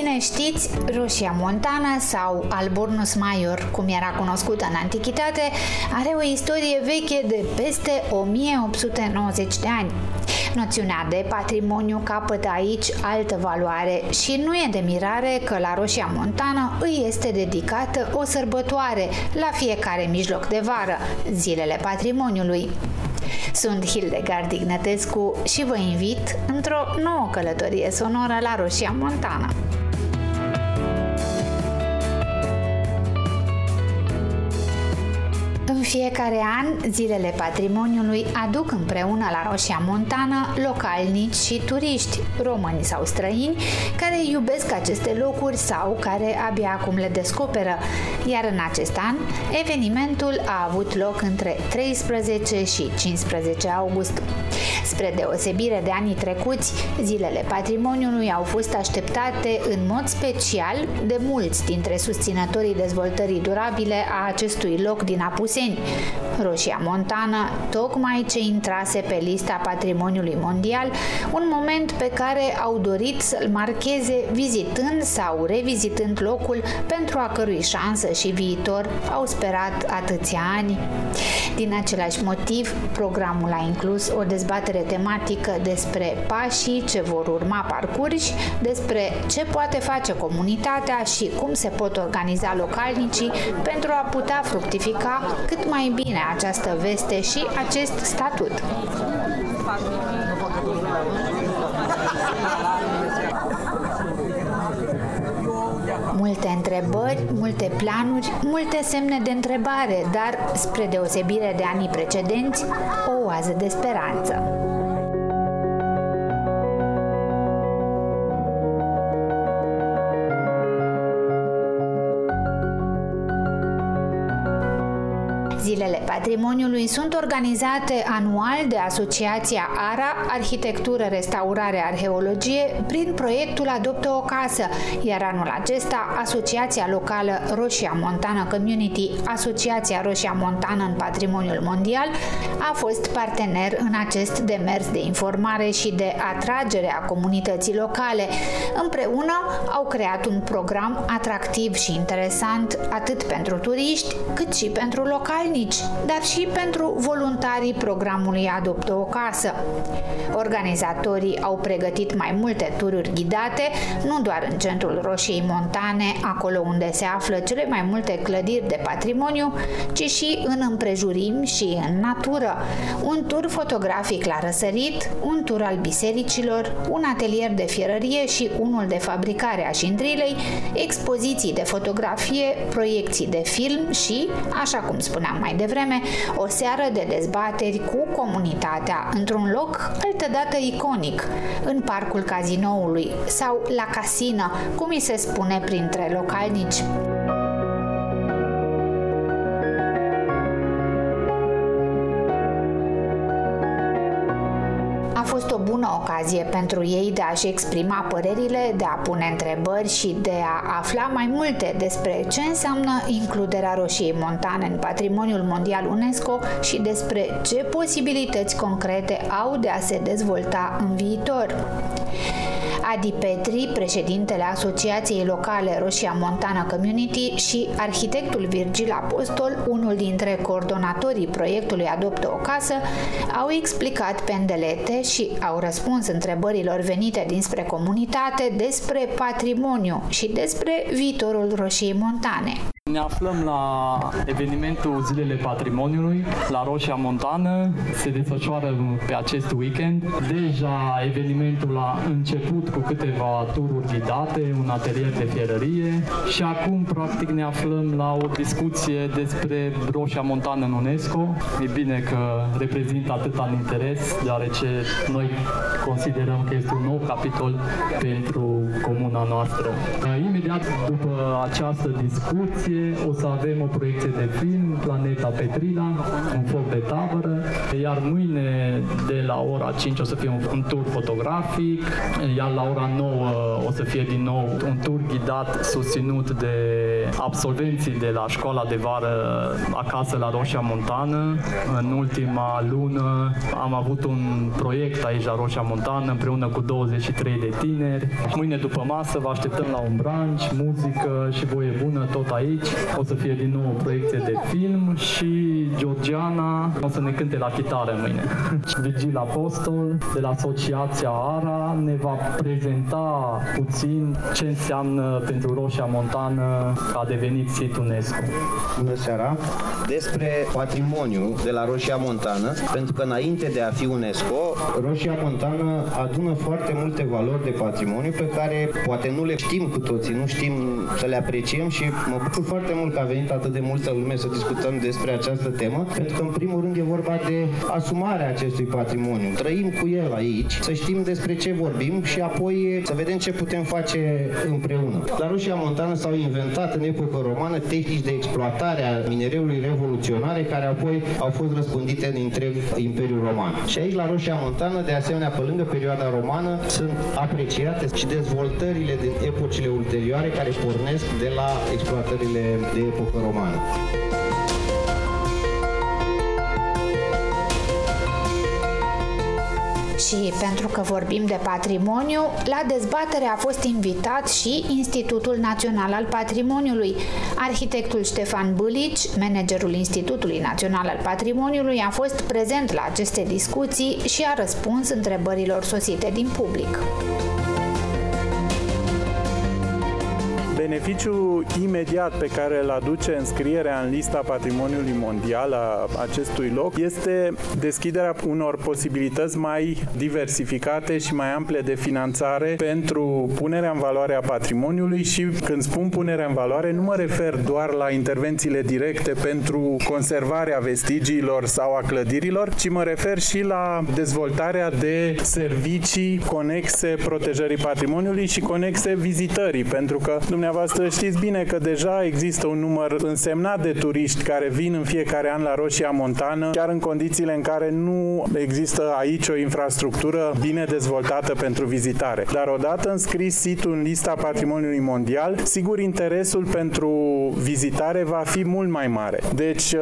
bine știți, Roșia Montana sau Albornoz Major, cum era cunoscută în antichitate, are o istorie veche de peste 1890 de ani. Noțiunea de patrimoniu capătă aici altă valoare și nu e de mirare că la Roșia Montană îi este dedicată o sărbătoare la fiecare mijloc de vară, zilele patrimoniului. Sunt Hildegard Ignatescu și vă invit într-o nouă călătorie sonoră la Roșia Montana. În fiecare an, zilele patrimoniului aduc împreună la Roșia Montană localnici și turiști, români sau străini, care iubesc aceste locuri sau care abia acum le descoperă. Iar în acest an, evenimentul a avut loc între 13 și 15 august. Spre deosebire de anii trecuți, zilele patrimoniului au fost așteptate în mod special de mulți dintre susținătorii dezvoltării durabile a acestui loc din Apuseni. Roșia Montana, tocmai ce intrase pe lista patrimoniului mondial, un moment pe care au dorit să-l marcheze vizitând sau revizitând locul pentru a cărui șansă și viitor au sperat atâția ani. Din același motiv, programul a inclus o dezbatere tematică despre pașii ce vor urma parcurși, despre ce poate face comunitatea și cum se pot organiza localnicii pentru a putea fructifica cât mai bine această veste și acest statut. Multe întrebări, multe planuri, multe semne de întrebare, dar, spre deosebire de anii precedenți, o oază de speranță. Patrimoniului sunt organizate anual de Asociația ARA, Arhitectură, Restaurare, Arheologie, prin proiectul Adoptă o casă, iar anul acesta Asociația Locală Roșia Montană Community, Asociația Roșia Montană în Patrimoniul Mondial, a fost partener în acest demers de informare și de atragere a comunității locale. Împreună au creat un program atractiv și interesant atât pentru turiști cât și pentru localnici mici, dar și pentru voluntarii programului Adoptă o casă. Organizatorii au pregătit mai multe tururi ghidate, nu doar în centrul Roșiei Montane, acolo unde se află cele mai multe clădiri de patrimoniu, ci și în împrejurim și în natură. Un tur fotografic la răsărit, un tur al bisericilor, un atelier de fierărie și unul de fabricare a șindrilei, expoziții de fotografie, proiecții de film și, așa cum spuneam mai devreme, o seară de dezbateri cu comunitatea într-un loc altădată iconic, în parcul cazinoului sau la casină, cum îi se spune printre localnici. Bună ocazie pentru ei de a-și exprima părerile, de a pune întrebări și de a afla mai multe despre ce înseamnă includerea roșiei montane în patrimoniul mondial UNESCO și despre ce posibilități concrete au de a se dezvolta în viitor. Adi Petri, președintele Asociației Locale Roșia Montana Community și arhitectul Virgil Apostol, unul dintre coordonatorii proiectului Adoptă o casă, au explicat pendelete și au răspuns întrebărilor venite dinspre comunitate despre patrimoniu și despre viitorul Roșiei Montane. Ne aflăm la evenimentul Zilele Patrimoniului la Roșia Montană. Se desfășoară pe acest weekend. Deja evenimentul a început cu câteva tururi ghidate, un atelier de fierărie și acum practic ne aflăm la o discuție despre Roșia Montană în UNESCO. E bine că reprezintă atâta interes, deoarece noi considerăm că este un nou capitol pentru comuna noastră. Imediat după această discuție o să avem o proiecție de film, Planeta Petrina, un foc de tabără, iar mâine de la ora 5 o să fie un, un tur fotografic, iar la ora 9 o să fie din nou un tur ghidat susținut de absolvenții de la școala de vară acasă la Roșia Montană. În ultima lună am avut un proiect aici la Roșia Montană împreună cu 23 de tineri. Mâine după masă vă așteptăm la un branch, muzică și voie bună tot aici. O să fie din nou o proiecție de film și Georgiana o să ne cânte la chitară mâine. Vigil Apostol de la Asociația ARA ne va prezenta puțin ce înseamnă pentru Roșia Montană că a devenit sit UNESCO. Bună seara! Despre patrimoniu de la Roșia Montană, pentru că înainte de a fi UNESCO, Roșia Montană adună foarte multe valori de patrimoniu pe care poate nu le știm cu toții, nu știm să le apreciem și mă bucur foarte mult că a venit atât de multă lume să discutăm despre această temă, pentru că în primul rând e vorba de asumarea acestui patrimoniu. Trăim cu el aici, să știm despre ce vorbim și apoi să vedem ce putem face împreună. La Roșia Montană s-au inventat în epocă romană tehnici de exploatare a minereului revoluționare care apoi au fost răspândite în întreg Imperiul Roman. Și aici la Roșia Montană, de asemenea, pe lângă perioada romană, sunt apreciate și dezvoltările din epocile ulterioare care pornesc de la exploatările de epocă romană. Și pentru că vorbim de patrimoniu, la dezbatere a fost invitat și Institutul Național al Patrimoniului. Arhitectul Ștefan Bulici, managerul Institutului Național al Patrimoniului, a fost prezent la aceste discuții și a răspuns întrebărilor sosite din public. Beneficiul imediat pe care îl aduce înscrierea în lista patrimoniului mondial a acestui loc este deschiderea unor posibilități mai diversificate și mai ample de finanțare pentru punerea în valoare a patrimoniului și când spun punerea în valoare nu mă refer doar la intervențiile directe pentru conservarea vestigiilor sau a clădirilor, ci mă refer și la dezvoltarea de servicii conexe protejării patrimoniului și conexe vizitării, pentru că dumneavoastră dumneavoastră știți bine că deja există un număr însemnat de turiști care vin în fiecare an la Roșia Montană, chiar în condițiile în care nu există aici o infrastructură bine dezvoltată pentru vizitare. Dar odată înscris situl în lista patrimoniului mondial, sigur interesul pentru vizitare va fi mult mai mare. Deci, uh,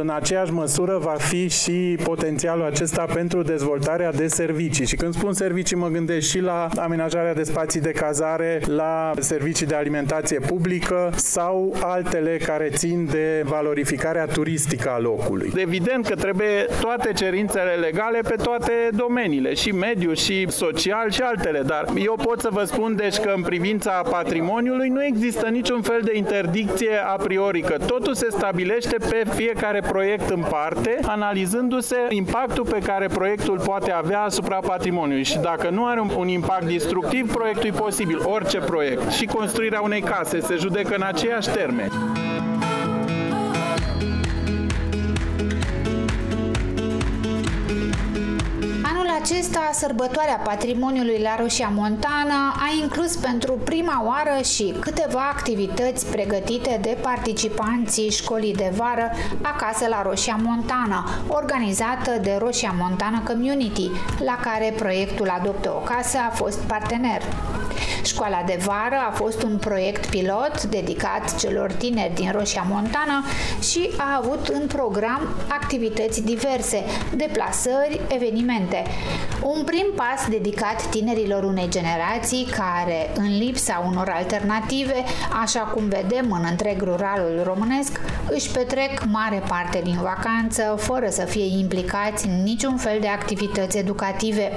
în aceeași măsură va fi și potențialul acesta pentru dezvoltarea de servicii. Și când spun servicii, mă gândesc și la amenajarea de spații de cazare, la servicii de alimentare alimentație publică sau altele care țin de valorificarea turistică a locului. Evident că trebuie toate cerințele legale pe toate domeniile, și mediu, și social, și altele, dar eu pot să vă spun deci că în privința patrimoniului nu există niciun fel de interdicție a priori, că totul se stabilește pe fiecare proiect în parte, analizându-se impactul pe care proiectul poate avea asupra patrimoniului și dacă nu are un, un impact destructiv, proiectul e posibil, orice proiect. Și construirea unei case se judecă în aceiași termeni. acesta, sărbătoarea patrimoniului la Roșia Montană a inclus pentru prima oară și câteva activități pregătite de participanții școlii de vară acasă la Roșia Montană, organizată de Roșia Montană Community, la care proiectul Adoptă o casă a fost partener. Școala de vară a fost un proiect pilot dedicat celor tineri din Roșia Montană și a avut în program activități diverse, deplasări, evenimente. Un prim pas dedicat tinerilor unei generații care, în lipsa unor alternative, așa cum vedem în întreg ruralul românesc, își petrec mare parte din vacanță fără să fie implicați în niciun fel de activități educative.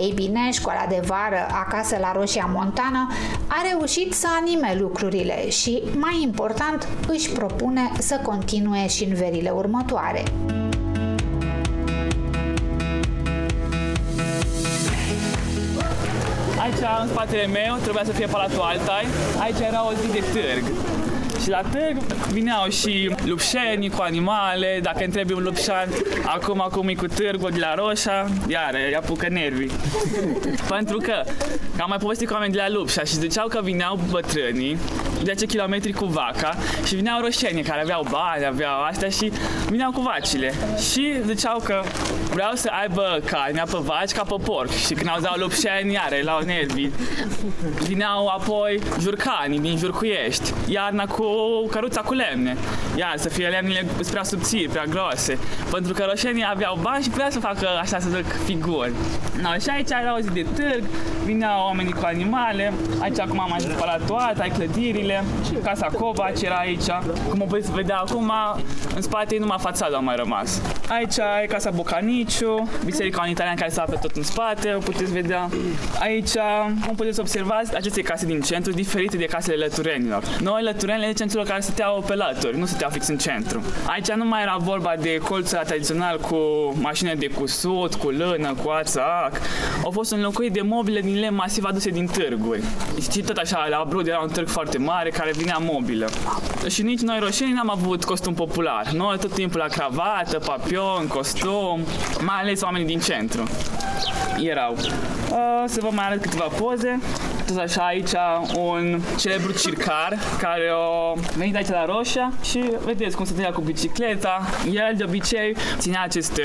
Ei bine, școala de vară acasă la Roșia Montană a reușit să anime lucrurile și, mai important, își propune să continue și în verile următoare. Aici, în spatele meu, trebuia să fie Palatul Altai. Aici era o zi de târg. Și la târg vineau și lupșeni cu animale, dacă întrebi un lupșan, acum, acum e cu târgul de la Roșa, iar îi apucă nervii. Pentru că, am mai povestit cu oameni de la Lupșa și ziceau că vineau bătrânii 10 km cu vaca și vineau roșenii care aveau bani, aveau astea și vineau cu vacile. Și ziceau că vreau să aibă carnea pe vaci ca pe porc. Și când auzeau lupșeni, iară, la nervi. Vineau apoi jurcanii din Jurcuiești, iarna cu căruța cu lemne. Iar să fie lemnele prea subțiri, prea groase. Pentru că roșenii aveau bani și puteau să facă așa să zic figuri. No, și aici era o zi de târg, vineau oamenii cu animale, aici acum am ajuns la toate, ai clădirile, casa Covaci era aici. Cum o puteți vedea acum, în spate numai fațada a mai rămas. Aici e casa Bocaniciu, biserica unitariană care se află tot în spate, o puteți vedea. Aici, cum puteți observa, aceste case din centru diferite de casele lăturenilor. Noi lăturenile de centru care stăteau pe lături, nu stăteau fix în centru. Aici nu mai era vorba de colța tradițional cu mașină de cusut, cu lână, cu ațac. Au fost înlocuit de mobile din lemn masiv aduse din târguri. Și tot așa, la Brud era un târg foarte mare care vinea mobilă. Și nici noi roșenii n-am avut costum popular. Noi tot timpul la cravată, papion, costum, mai ales oamenii din centru. Erau. Uh, să vă mai arăt câteva poze. Tot așa aici un celebru circar care a venit aici la Roșia și vedeți cum se ținea cu bicicleta. El de obicei ținea aceste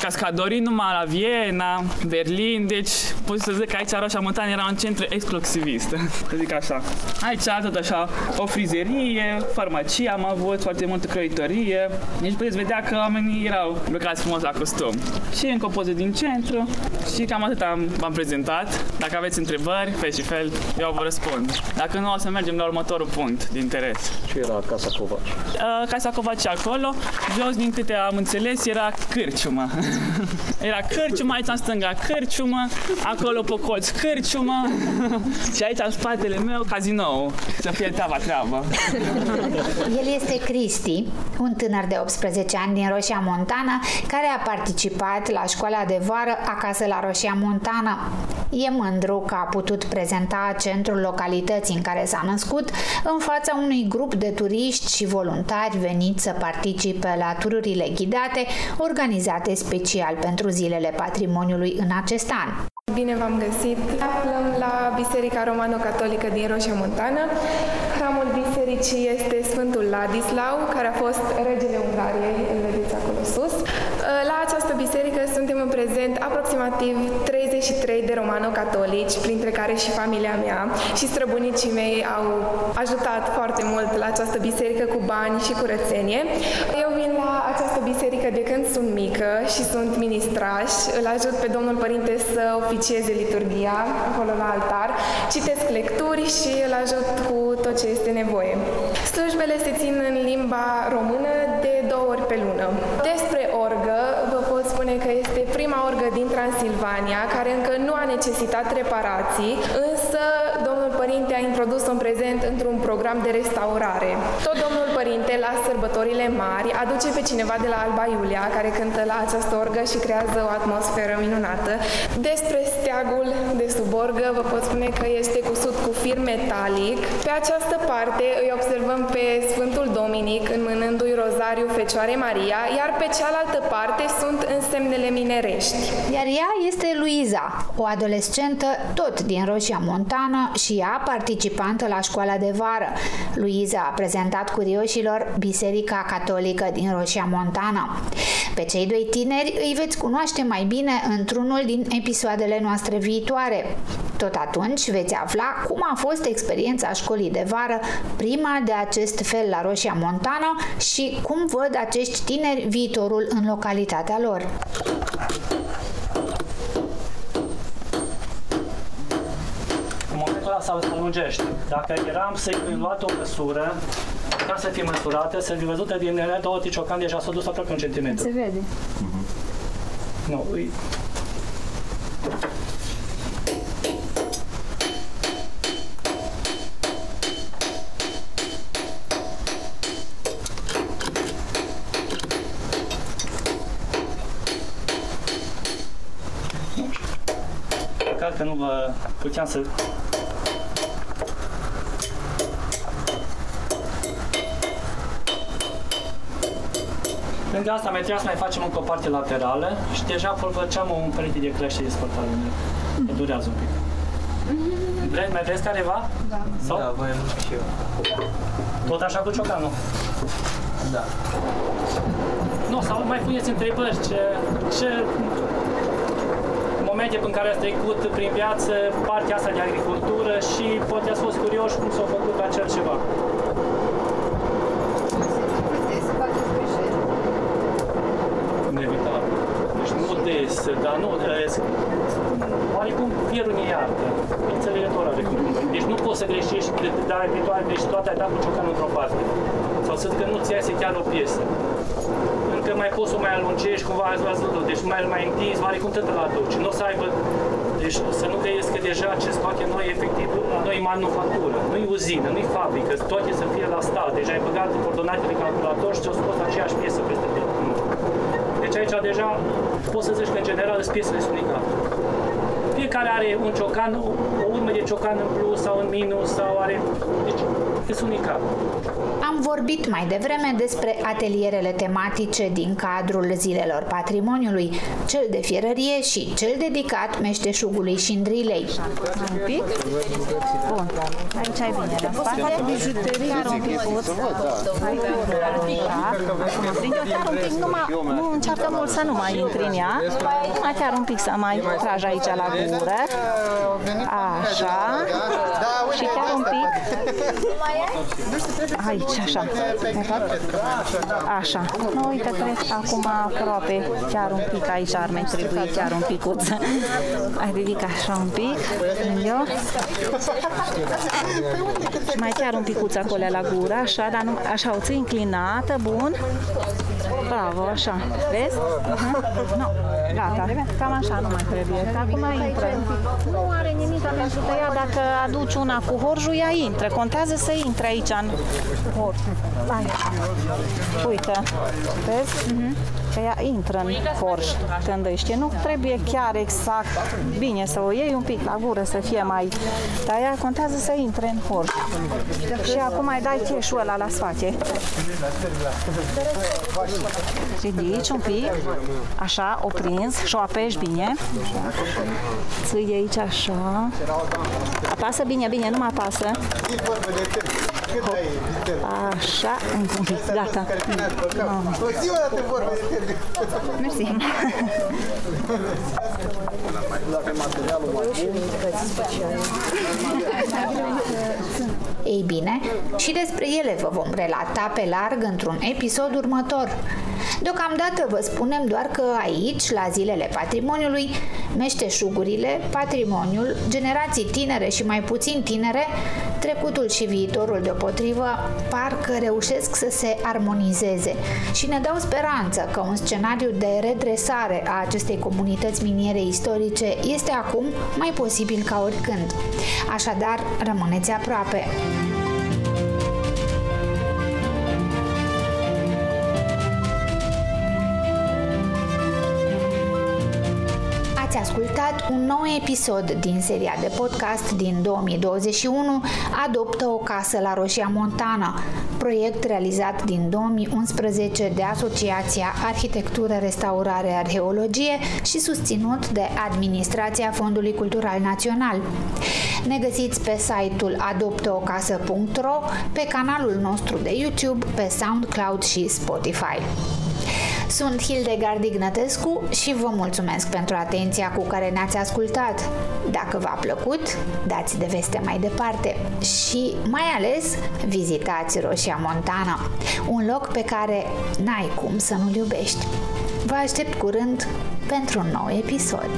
cascadorii numai la Viena, Berlin, deci pot să zic că aici Roșia Montan era un centru exclusivist, să zic așa. Aici tot așa o frizerie, farmacie am avut, foarte multă croitorie, deci puteți vedea că oamenii erau îmbrăcați frumos la costum. Și încă o poză din centru și cam atât am, v-am prezentat. Dacă aveți întrebări, fe și fel, eu vă răspund. Dacă nu, o să mergem la următorul punct de interes. Ce era Casa Covaci? Uh, Casa Covaci acolo, jos din câte am înțeles era cârciumă. era cârciumă, aici în stânga cârciumă, acolo pe colț cârciumă și aici în spatele meu cazinou. Să fie treaba treabă. El este Cristi, un tânăr de 18 ani din Roșia Montana, care a participat la școala de vară acasă la Roșia Montana. E mândru că a putut prezenta centrul localității în care s-a născut în fața unui grup de turiști și voluntari veniți să participe la tururile ghidate organizate special pentru zilele patrimoniului în acest an. Bine v-am găsit! Aflăm la Biserica Romano-Catolică din Roșia Montană. Hramul bisericii este Sfântul Ladislau, care a fost regele Ungariei, îl vedeți acolo sus. La această biserică suntem în prezent aproximativ 33 de romano-catolici, printre care și familia mea și străbunicii mei au ajutat foarte mult la această biserică cu bani și curățenie. Eu vin la această biserică de când sunt mică și sunt ministraș. Îl ajut pe domnul părinte să oficieze liturgia acolo la altar, citesc lecturi și îl ajut cu tot ce este nevoie. Slujbele se țin în limba română de două ori pe lună. Despre orgă vă pot spune că este prima orgă din Transilvania care încă nu a necesitat reparații, însă domnul părinte a introdus în prezent într-un program de restaurare. Tot domnul părinte la sărbătorile mari aduce pe cineva de la Alba Iulia care cântă la această orgă și creează o atmosferă minunată. Despre steagul de sub orgă vă pot spune că este cusut cu fir metalic. Pe această parte îi observăm pe Sfântul Dominic înmânându-i rozariu Fecioare Maria, iar pe cealaltă parte sunt însemnele minerești. Iar ea este Luiza, o adolescentă tot din Roșia Montană și ea participantă la școala de vară. Luiza a prezentat curioșilor Biserica Catolică din Roșia Montana. Pe cei doi tineri îi veți cunoaște mai bine într-unul din episoadele noastre viitoare. Tot atunci veți afla cum a fost experiența școlii de vară, prima de acest fel la Roșia Montana și cum văd acești tineri viitorul în localitatea lor. În momentul ăla se prelungește. Dacă eram să-i luat o măsură, ca să fie măsurată, să fie văzută din ele, două ticiocan deja s-au dus aproape un centimetru. Se vede. Nu, îi... Păcat că nu vă puteam să Lângă asta mai trebuia să mai facem încă o parte laterală și deja făceam un perete de crește de spărtare. Mm. Durează un pic. Vrei, mai vreți careva? Da. Sau? Da, voi și eu. Tot așa cu ciocanul? Da. Nu, sau mai puneți întrebări, ce, ce momente în care ați trecut prin viață partea asta de agricultură și poate ați fost curioși cum s-a făcut acel ceva. Inevitabil. Deci nu des, dar nu, e, oarecum fierul ne iartă. Înțelegător are cum. Deci nu poți să greșești, dar pe toate, deci toate ai dat cu ciocanul într-o parte. Sau să că nu-ți iese chiar o piesă încă mai poți să o mai alungești, cumva ați văzut, deci mai mai întins, oarecum tot la aduci. Nu o să aibă, deci să nu crezi că deja ce scoate noi, efectiv, la noi manufactură, nu-i uzină, nu-i fabrică, toate să fie la stat. Deja ai băgat coordonatele calculator și ți-o scos aceeași piesă peste tot. Deci aici deja poți să zici că în general sunt piesele sunt unicate. Fiecare are un ciocan, o, o urmă de ciocan în plus sau în minus sau are... Deci, sunt unicat. Am vorbit mai devreme despre atelierele tematice din cadrul Zilelor Patrimoniului, cel de fierărie și cel dedicat meșteșugului și îndrilei. Un pic? Bun. Aici ai bine la spate. Chiar un picuț. Prinde-o chiar un pic, numai, nu încearcă mult să nu mai intri în ea. Mai chiar un pic să mai tragi aici la gură. Așa. Și chiar un pic. Aici, așa. Așa. Nu, uite, cred că acum aproape, chiar un pic aici ar mai trebui, chiar un picuț. Ai ridicat așa un pic. Eu. Și mai chiar un picuț acolo la gură, așa, dar nu, așa, o ții înclinată, bun. Bravo, așa. Vezi? Uh-huh. No. Gata. Cam așa nu mai trebuie. Că acum intră. Nu are nimic pentru că ea dacă aduci una cu horjul, ea intră. Contează să intre aici în horj. Hai. Uite. Vezi? Uh-huh că ea intră în forș când îi Nu trebuie chiar exact bine să o iei un pic la gură să fie mai... Dar ea contează să intre în forș. Și acum mai dai cheșul ăla la sfate. Ridici un pic, așa, o prins și o apeși bine. Ții aici așa. Apasă bine, bine, nu mă apasă. Așa, un pic, gata. Mersi. Ei bine, și despre ele vă vom relata pe larg într-un episod următor. Deocamdată vă spunem doar că aici, la zilele patrimoniului, meșteșugurile, patrimoniul, generații tinere și mai puțin tinere, trecutul și viitorul deopotrivă, parcă reușesc să se armonizeze și ne dau speranță că un scenariu de redresare a acestei comunități miniere istorice este acum mai posibil ca oricând. Așadar, rămâneți aproape! Ați ascultat un nou episod din seria de podcast din 2021 Adoptă o casă la Roșia Montana, proiect realizat din 2011 de Asociația Arhitectură, Restaurare, Arheologie și susținut de Administrația Fondului Cultural Național. Ne găsiți pe site-ul adoptăocasă.ro, pe canalul nostru de YouTube, pe SoundCloud și Spotify. Sunt Hildegard Ignatescu și vă mulțumesc pentru atenția cu care ne-ați ascultat. Dacă v-a plăcut, dați de veste mai departe și mai ales vizitați Roșia Montana, un loc pe care n-ai cum să nu-l iubești. Vă aștept curând pentru un nou episod.